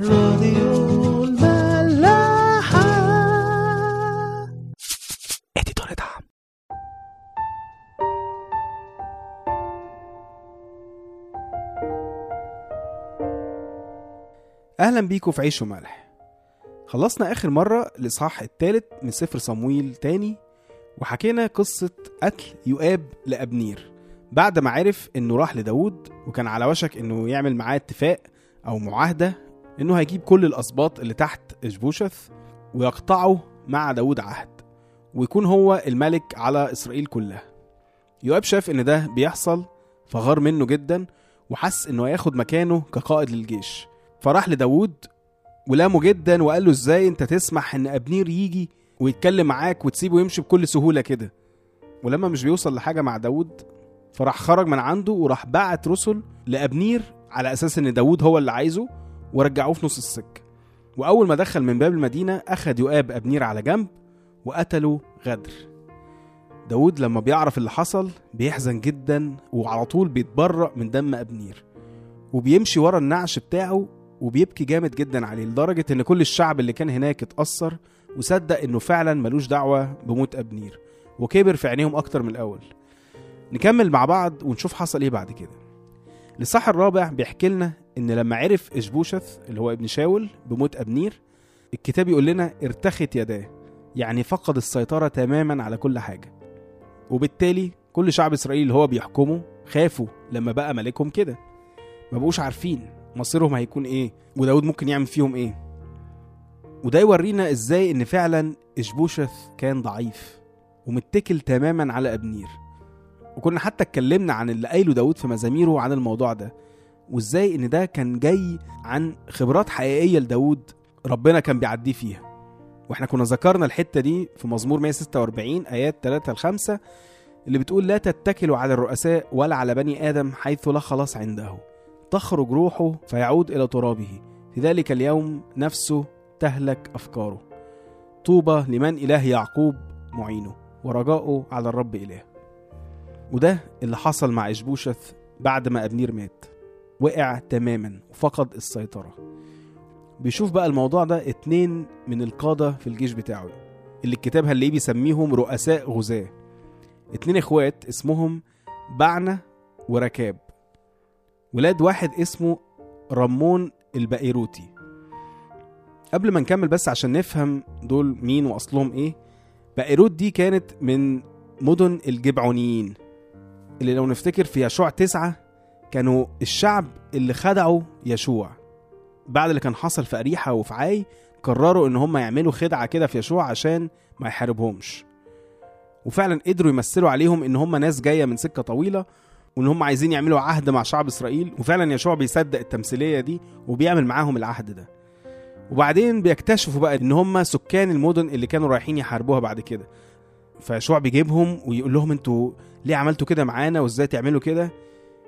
راديو الملاحة. اديتور دعم. أهلا بيكم في عيش وملح. خلصنا آخر مرة الاصحاح الثالث من سفر صمويل تاني وحكينا قصة قتل يؤاب لأبنير. بعد ما عرف إنه راح لداود وكان على وشك إنه يعمل معاه اتفاق أو معاهدة إنه هيجيب كل الأسباط اللي تحت إشبوشث ويقطعوا مع داود عهد ويكون هو الملك على إسرائيل كلها. يؤاب شاف إن ده بيحصل فغار منه جدا وحس إنه هياخد مكانه كقائد للجيش. فراح لداود ولامه جدا وقال له إزاي أنت تسمح إن أبنير يجي ويتكلم معاك وتسيبه يمشي بكل سهولة كده؟ ولما مش بيوصل لحاجة مع داود فراح خرج من عنده وراح بعت رسل لأبنير على أساس إن داود هو اللي عايزه ورجعوه في نص السكة. وأول ما دخل من باب المدينة اخد يؤاب ابنير على جنب وقتله غدر. داود لما بيعرف اللي حصل بيحزن جدا وعلى طول بيتبرأ من دم ابنير وبيمشي ورا النعش بتاعه وبيبكي جامد جدا عليه لدرجة إن كل الشعب اللي كان هناك اتأثر وصدق إنه فعلا ملوش دعوة بموت أبنير وكبر في عينيهم أكتر من الأول. نكمل مع بعض ونشوف حصل إيه بعد كده. الإصحاح الرابع بيحكي لنا إن لما عرف إشبوشث اللي هو ابن شاول بموت أبنير الكتاب يقول لنا ارتخت يداه يعني فقد السيطرة تماما على كل حاجة. وبالتالي كل شعب إسرائيل اللي هو بيحكمه خافوا لما بقى ملكهم كده. ما بقوش عارفين مصيرهم هيكون إيه وداود ممكن يعمل فيهم إيه. وده يورينا إزاي إن فعلا إشبوشث كان ضعيف ومتكل تماما على أبنير. وكنا حتى اتكلمنا عن اللي قايله داود في مزاميره عن الموضوع ده. وازاي ان ده كان جاي عن خبرات حقيقية لداود ربنا كان بيعديه فيها. وإحنا كنا ذكرنا الحتة دي في مزمور 146 آيات 3 ل 5 اللي بتقول لا تتكلوا على الرؤساء ولا على بني آدم حيث لا خلاص عنده. تخرج روحه فيعود إلى ترابه. في ذلك اليوم نفسه تهلك أفكاره. طوبى لمن إله يعقوب معينه. ورجاؤه على الرب إله. وده اللي حصل مع إشبوشث بعد ما أبنير مات. وقع تماما وفقد السيطرة. بيشوف بقى الموضوع ده اتنين من القادة في الجيش بتاعه اللي الكتاب هنلاقيه بيسميهم رؤساء غزاة. اتنين إخوات اسمهم بعنة وركاب. ولاد واحد اسمه رمون البقيروتي. قبل ما نكمل بس عشان نفهم دول مين وأصلهم إيه بقيروت دي كانت من مدن الجبعونيين اللي لو نفتكر في يشوع تسعة كانوا الشعب اللي خدعوا يشوع. بعد اللي كان حصل في أريحة وفي عاي قرروا إن هم يعملوا خدعة كده في يشوع عشان ما يحاربهمش. وفعلا قدروا يمثلوا عليهم إن هم ناس جاية من سكة طويلة وإن هم عايزين يعملوا عهد مع شعب إسرائيل. وفعلا يشوع بيصدق التمثيلية دي وبيعمل معاهم العهد ده. وبعدين بيكتشفوا بقى إن هم سكان المدن اللي كانوا رايحين يحاربوها بعد كده. فيشوع بيجيبهم ويقول لهم أنتوا ليه عملتوا كده معانا؟ وإزاي تعملوا كده؟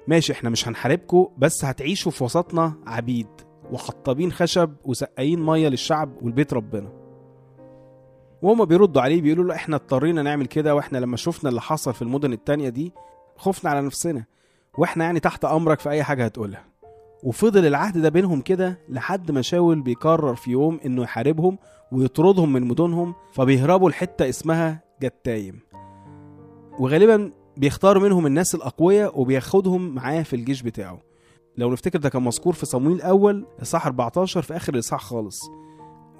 ماشي إحنا مش هنحاربكم بس هتعيشوا في وسطنا عبيد وحطابين خشب وسقايين مية للشعب والبيت ربنا. وهم بيردوا عليه بيقولوا له إحنا اضطرينا نعمل كده وإحنا لما شفنا اللي حصل في المدن التانية دي خفنا على نفسنا. وإحنا يعني تحت أمرك في أي حاجة هتقولها. وفضل العهد ده بينهم كده لحد ما شاول بيقرر في يوم إنه يحاربهم ويطردهم من مدنهم فبيهربوا لحتة اسمها جتايم. وغالبا بيختار منهم الناس الأقوياء وبياخدهم معاه في الجيش بتاعه. لو نفتكر ده كان مذكور في صمويل الأول إصحاح 14 في آخر الإصحاح خالص.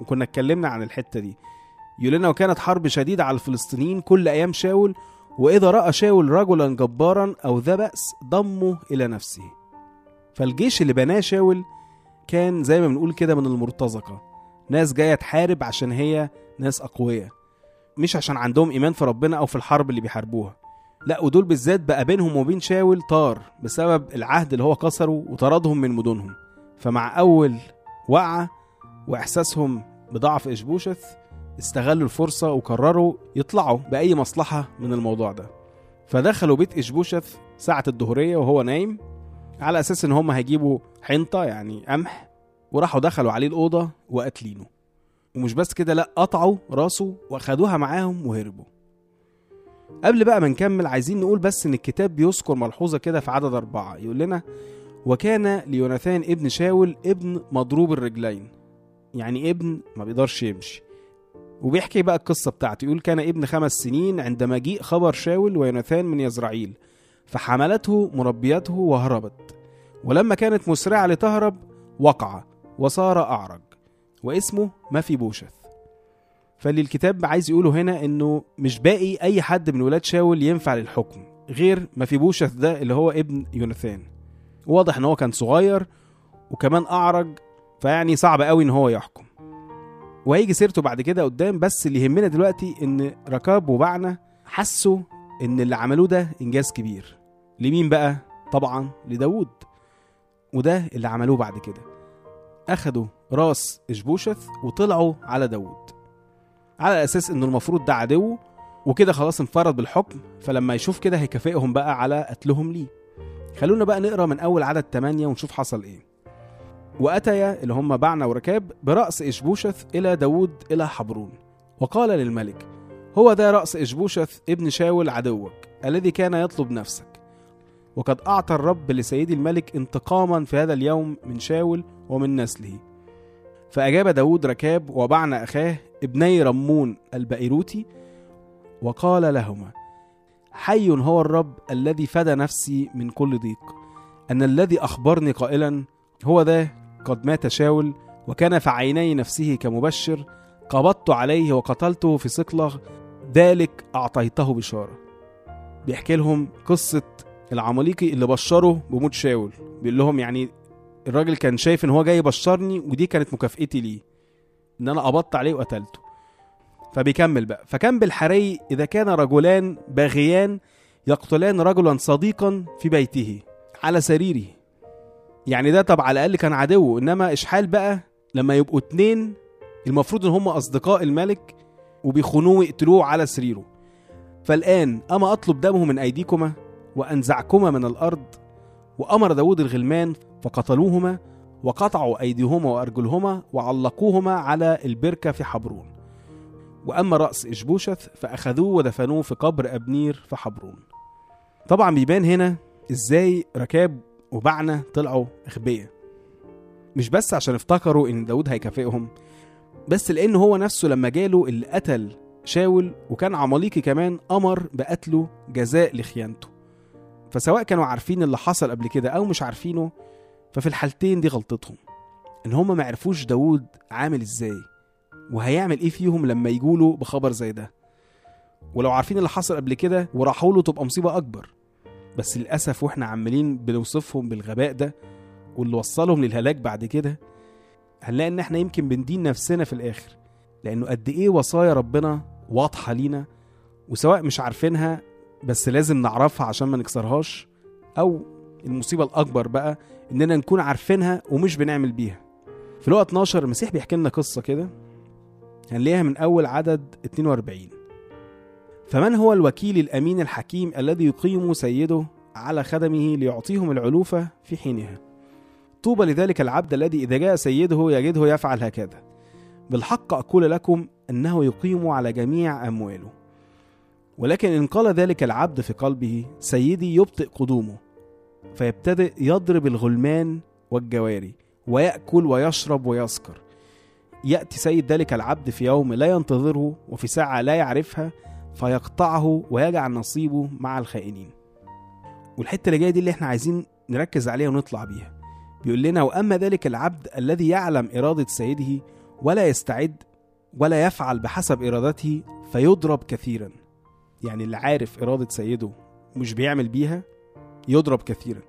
وكنا اتكلمنا عن الحتة دي. يقول لنا وكانت حرب شديدة على الفلسطينيين كل أيام شاول وإذا رأى شاول رجلا جبارا أو ذا بأس ضمه إلى نفسه. فالجيش اللي بناه شاول كان زي ما بنقول كده من المرتزقة. ناس جاية تحارب عشان هي ناس أقوياء مش عشان عندهم إيمان في ربنا أو في الحرب اللي بيحاربوها. لا ودول بالذات بقى بينهم وبين شاول طار بسبب العهد اللي هو كسره وطردهم من مدنهم. فمع أول وقعة وإحساسهم بضعف إشبوشث استغلوا الفرصة وقرروا يطلعوا بأي مصلحة من الموضوع ده. فدخلوا بيت إشبوشث ساعة الظهرية وهو نايم على أساس إن هم هيجيبوا حنطة يعني قمح وراحوا دخلوا عليه الأوضة وقتلينه. ومش بس كده لأ قطعوا راسه وأخدوها معاهم وهربوا. قبل بقى ما نكمل عايزين نقول بس إن الكتاب بيذكر ملحوظة كده في عدد أربعة. يقول لنا وكان ليوناثان ابن شاول ابن مضروب الرجلين. يعني ابن ما بيقدرش يمشي. وبيحكي بقى القصة بتاعته. يقول كان ابن خمس سنين عند مجيء خبر شاول ويوناثان من يزرعيل فحملته مربيته وهربت. ولما كانت مسرعة لتهرب وقع وصار أعرج واسمه مفي بوشث فاللي الكتاب عايز يقوله هنا إنه مش باقي أي حد من ولاد شاول ينفع للحكم غير مفي بوشث ده اللي هو ابن يوناثان. واضح إن هو كان صغير وكمان أعرج فيعني صعب قوي إن هو يحكم. وهيجي سيرته بعد كده قدام بس اللي يهمنا دلوقتي إن ركاب وبعنا حسوا إن اللي عملوه ده إنجاز كبير. لمين بقى؟ طبعا لداود وده اللي عملوه بعد كده. أخدوا راس اشبوشث وطلعوا على داود على أساس إنه المفروض ده عدو وكده خلاص انفرد بالحكم فلما يشوف كده هيكافئهم بقى على قتلهم ليه. خلونا بقى نقرأ من أول عدد 8 ونشوف حصل إيه. وأتيا اللي هم بعنا وركاب برأس إشبوشث إلى داود إلى حبرون. وقال للملك هو ده رأس إشبوشث ابن شاول عدوك الذي كان يطلب نفسك. وقد أعطى الرب لسيدي الملك انتقاما في هذا اليوم من شاول ومن نسله. فأجاب داود ركاب وبعنا أخاه ابني رمون البئيروتي وقال لهما حي هو الرب الذي فدى نفسي من كل ضيق. أن الذي أخبرني قائلا هو ذا قد مات شاول وكان في عيني نفسه كمبشر قبضت عليه وقتلته في صقلغ ذلك أعطيته بشارة. بيحكي لهم قصة العماليقي اللي بشره بموت شاول بيقول لهم يعني الراجل كان شايف إن هو جاي يبشرني ودي كانت مكافئتي ليه إن أنا قبضت عليه وقتلته. فبيكمل بقى. فكان بالحري إذا كان رجلان باغيان يقتلان رجلا صديقا في بيته على سريره. يعني ده طب على الأقل كان عدو إنما إشحال بقى لما يبقوا اتنين المفروض إن هم أصدقاء الملك وبيخونوه ويقتلوه على سريره. فالآن أما أطلب دمه من أيديكما وأنزعكما من الأرض وأمر داود الغلمان فقتلوهما وقطعوا أيديهما وأرجلهما وعلقوهما على البركة في حبرون. وأما رأس إشبوشث فأخذوه ودفنوه في قبر أبنير في حبرون. طبعا بيبان هنا إزاي ركاب وبعنا طلعوا أغبياء. مش بس عشان افتكروا إن داود هيكافئهم بس لأن هو نفسه لما جاله اللي قتل شاول وكان عماليقي كمان أمر بقتله جزاء لخيانته. فسواء كانوا عارفين اللي حصل قبل كده أو مش عارفينه ففي الحالتين دي غلطتهم إن هم ما عرفوش داود عامل إزاي وهيعمل إيه فيهم لما يجوله بخبر زي ده. ولو عارفين اللي حصل قبل كده وراحوا له تبقى مصيبة أكبر. بس للأسف وإحنا عمالين بنوصفهم بالغباء ده واللي وصلهم للهلاك بعد كده هنلاقي إن إحنا يمكن بندين نفسنا في الآخر. لأنه قد إيه وصايا ربنا واضحة لينا وسواء مش عارفينها بس لازم نعرفها عشان ما نكسرهاش أو المصيبة الأكبر بقى إننا نكون عارفينها ومش بنعمل بيها. في لقا 12 المسيح بيحكي لنا قصة كده هنلاقيها من أول عدد 42 فمن هو الوكيل الأمين الحكيم الذي يقيم سيده على خدمه ليعطيهم العلوفه في حينها؟ طوبى لذلك العبد الذي إذا جاء سيده يجده يفعل هكذا. بالحق أقول لكم إنه يقيم على جميع أمواله. ولكن إن قال ذلك العبد في قلبه سيدي يبطئ قدومه. فيبتدئ يضرب الغلمان والجواري ويأكل ويشرب ويسكر. يأتي سيد ذلك العبد في يوم لا ينتظره وفي ساعة لا يعرفها فيقطعه ويجعل نصيبه مع الخائنين. والحتة اللي جاية دي اللي إحنا عايزين نركز عليها ونطلع بيها. بيقول لنا وأما ذلك العبد الذي يعلم إرادة سيده ولا يستعد ولا يفعل بحسب إرادته فيضرب كثيرا. يعني اللي عارف إرادة سيده مش بيعمل بيها يضرب كثيرا.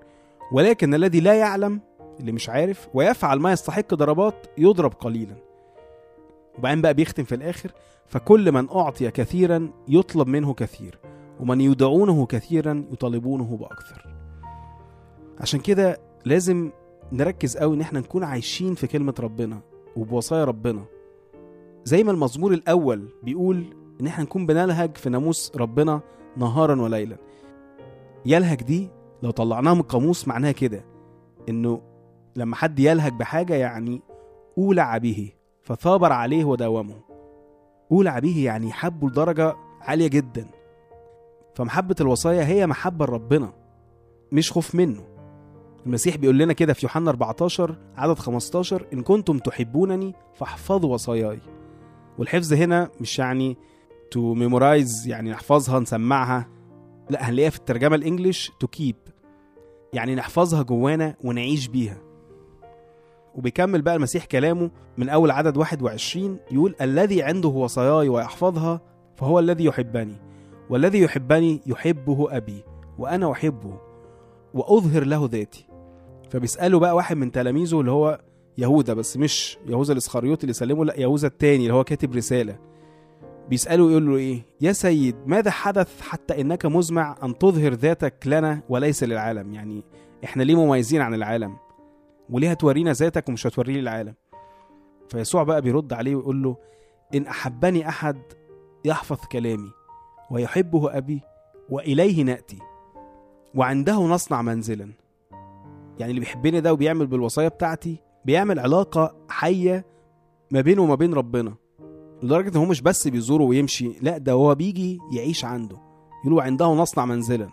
ولكن الذي لا يعلم اللي مش عارف ويفعل ما يستحق ضربات يضرب قليلا. وبعدين بقى بيختم في الآخر فكل من أعطي كثيرا يطلب منه كثير ومن يدعونه كثيرا يطالبونه بأكثر. عشان كده لازم نركز قوي إن إحنا نكون عايشين في كلمة ربنا وبوصايا ربنا. زي ما المزمور الأول بيقول إن إحنا نكون بنلهج في ناموس ربنا نهارا وليلا. يلهج دي لو طلعناها من القاموس معناها كده إنه لما حد يلهج بحاجة يعني أولع به فثابر عليه وداومه. أولع به يعني حبه لدرجة عالية جدا. فمحبة الوصايا هي محبة لربنا مش خوف منه. المسيح بيقول لنا كده في يوحنا 14 عدد 15 إن كنتم تحبونني فاحفظوا وصاياي. والحفظ هنا مش يعني to memorize يعني نحفظها نسمعها لا هنلاقيها في الترجمة ال English to keep يعني نحفظها جوانا ونعيش بيها. وبيكمل بقى المسيح كلامه من أول عدد 21 يقول الذي عنده وصاياي ويحفظها فهو الذي يحبني والذي يحبني يحبه أبي وأنا أحبه وأظهر له ذاتي. فبيسأله بقى واحد من تلاميذه اللي هو يهوذا بس مش يهوذا الإسخريوطي اللي سلمه لا يهوذا التاني اللي هو كاتب رسالة. بيسأله يقول له إيه؟ يا سيد ماذا حدث حتى إنك مزمع أن تظهر ذاتك لنا وليس للعالم؟ يعني إحنا ليه مميزين عن العالم؟ وليه هتورينا ذاتك ومش هتوريه للعالم؟ فيسوع بقى بيرد عليه ويقول له إن أحبني أحد يحفظ كلامي ويحبه أبي وإليه نأتي وعنده نصنع منزلا. يعني اللي بيحبني ده وبيعمل بالوصايا بتاعتي بيعمل علاقة حية ما بينه وما بين ربنا. لدرجة إن هو مش بس بيزوره ويمشي لا ده هو بيجي يعيش عنده. يقول عنده نصنع منزلا.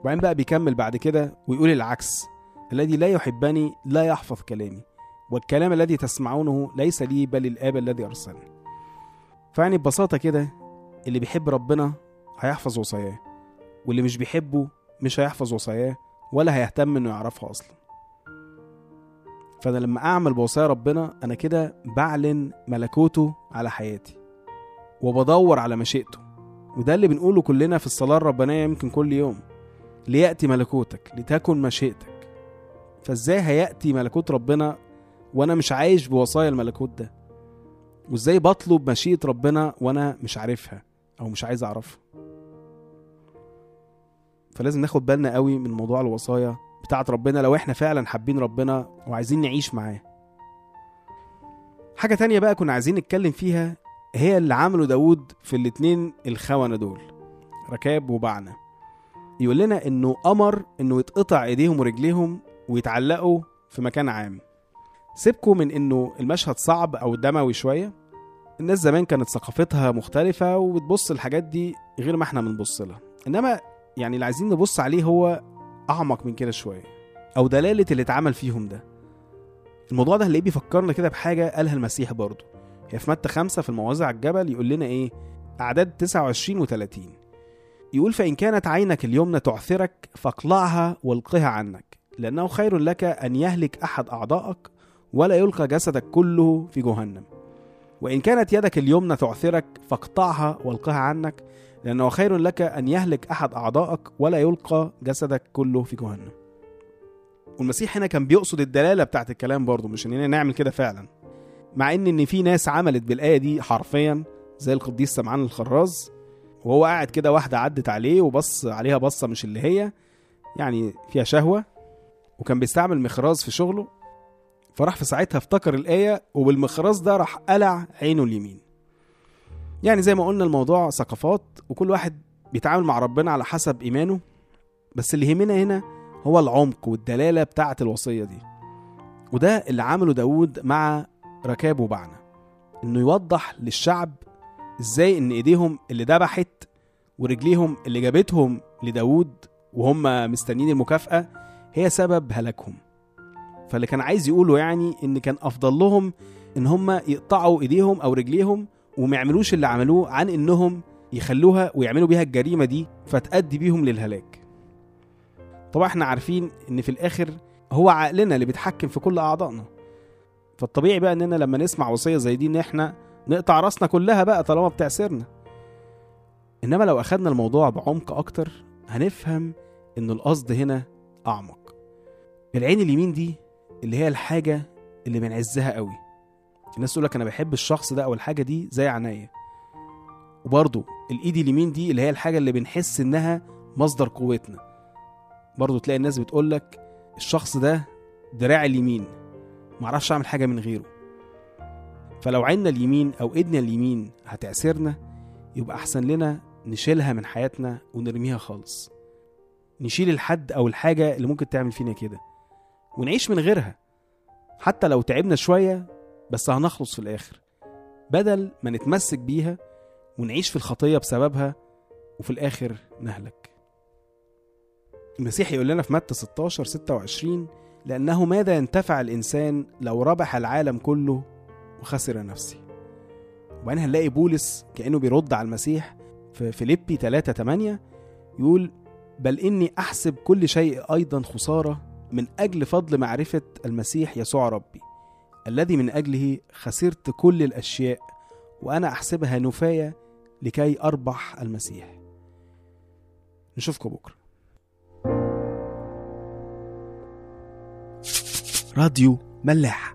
وبعدين بقى بيكمل بعد كده ويقول العكس. الذي لا يحبني لا يحفظ كلامي. والكلام الذي تسمعونه ليس لي بل الآب الذي أرسلني. فيعني ببساطة كده اللي بيحب ربنا هيحفظ وصاياه. واللي مش بيحبه مش هيحفظ وصاياه ولا هيهتم إنه يعرفها أصلا. فأنا لما أعمل بوصايا ربنا أنا كده بعلن ملكوته على حياتي وبدور على مشيئته. وده اللي بنقوله كلنا في الصلاة الربانية يمكن كل يوم. ليأتي ملكوتك لتكن مشيئتك. فإزاي هيأتي ملكوت ربنا وأنا مش عايش بوصايا الملكوت ده؟ وإزاي بطلب مشيئة ربنا وأنا مش عارفها أو مش عايز أعرفها؟ فلازم ناخد بالنا قوي من موضوع الوصايا بتاعت ربنا لو إحنا فعلا حابين ربنا وعايزين نعيش معاه. حاجة تانية بقى كنا عايزين نتكلم فيها هي اللي عمله داود في الاتنين الخونة دول ركاب وبعنا يقول لنا إنه أمر إنه يتقطع إيديهم ورجليهم ويتعلقوا في مكان عام. سيبكوا من إنه المشهد صعب أو دموي شوية. الناس زمان كانت ثقافتها مختلفة وبتبص الحاجات دي غير ما إحنا بنبص لها. إنما يعني اللي عايزين نبص عليه هو أعمق من كده شوية أو دلالة اللي اتعمل فيهم ده. الموضوع ده هنلاقيه بيفكرنا كده بحاجة قالها المسيح برضه. هي في متى خمسة في المواضع الجبل يقول لنا إيه؟ أعداد 29 و30 يقول فإن كانت عينك اليمنى تعثرك فاقلعها والقها عنك لأنه خير لك أن يهلك أحد أعضائك ولا يلقى جسدك كله في جهنم. وإن كانت يدك اليمنى تعثرك فاقطعها والقها عنك لأنه خير لك أن يهلك أحد أعضائك ولا يلقى جسدك كله في جهنم. والمسيح هنا كان بيقصد الدلالة بتاعت الكلام برضه مش إننا نعمل كده فعلا. مع إن إن في ناس عملت بالآية دي حرفيا زي القديس سمعان الخراز وهو قاعد كده واحدة عدت عليه وبص عليها بصة مش اللي هي يعني فيها شهوة وكان بيستعمل مخراز في شغله. فراح في ساعتها افتكر الآية وبالمخراز ده راح قلع عينه اليمين. يعني زي ما قلنا الموضوع ثقافات وكل واحد بيتعامل مع ربنا على حسب إيمانه بس اللي يهمنا هنا هو العمق والدلالة بتاعة الوصية دي. وده اللي عمله داود مع ركاب وبعنا إنه يوضح للشعب إزاي إن إيديهم اللي ذبحت ورجليهم اللي جابتهم لداود وهم مستنيين المكافأة هي سبب هلاكهم فاللي كان عايز يقوله يعني إن كان أفضل لهم إن هم يقطعوا إيديهم أو رجليهم وما يعملوش اللي عملوه عن إنهم يخلوها ويعملوا بيها الجريمة دي فتأدي بيهم للهلاك. طبعا إحنا عارفين إن في الآخر هو عقلنا اللي بيتحكم في كل أعضائنا. فالطبيعي بقى إننا لما نسمع وصية زي دي إن إحنا نقطع رأسنا كلها بقى طالما بتعسرنا. إنما لو أخدنا الموضوع بعمق أكتر هنفهم إن القصد هنا أعمق. العين اليمين دي اللي هي الحاجة اللي بنعزها قوي. الناس تقول لك أنا بحب الشخص ده أو الحاجة دي زي عينيا. وبرضه الإيد اليمين دي اللي هي الحاجة اللي بنحس إنها مصدر قوتنا. برضه تلاقي الناس بتقول لك الشخص ده دراع اليمين معرفش أعمل حاجة من غيره. فلو عيننا اليمين أو إيدنا اليمين هتعسرنا يبقى أحسن لنا نشيلها من حياتنا ونرميها خالص. نشيل الحد أو الحاجة اللي ممكن تعمل فينا كده. ونعيش من غيرها. حتى لو تعبنا شوية بس هنخلص في الآخر. بدل ما نتمسك بيها ونعيش في الخطية بسببها وفي الآخر نهلك. المسيح يقول لنا في متى 16 26 لأنه ماذا ينتفع الإنسان لو ربح العالم كله وخسر نفسه؟ وبعدين هنلاقي بولس كأنه بيرد على المسيح في فيليبي 3 8 يقول بل إني أحسب كل شيء أيضا خسارة من أجل فضل معرفة المسيح يسوع ربي الذي من أجله خسرت كل الأشياء وأنا أحسبها نفاية لكي أربح المسيح. نشوفكم بكرة. راديو ملاح.